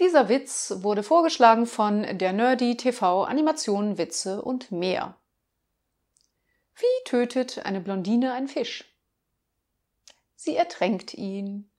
Dieser Witz wurde vorgeschlagen von der Nerdy TV Animationen, Witze und mehr. Wie tötet eine Blondine einen Fisch? Sie ertränkt ihn.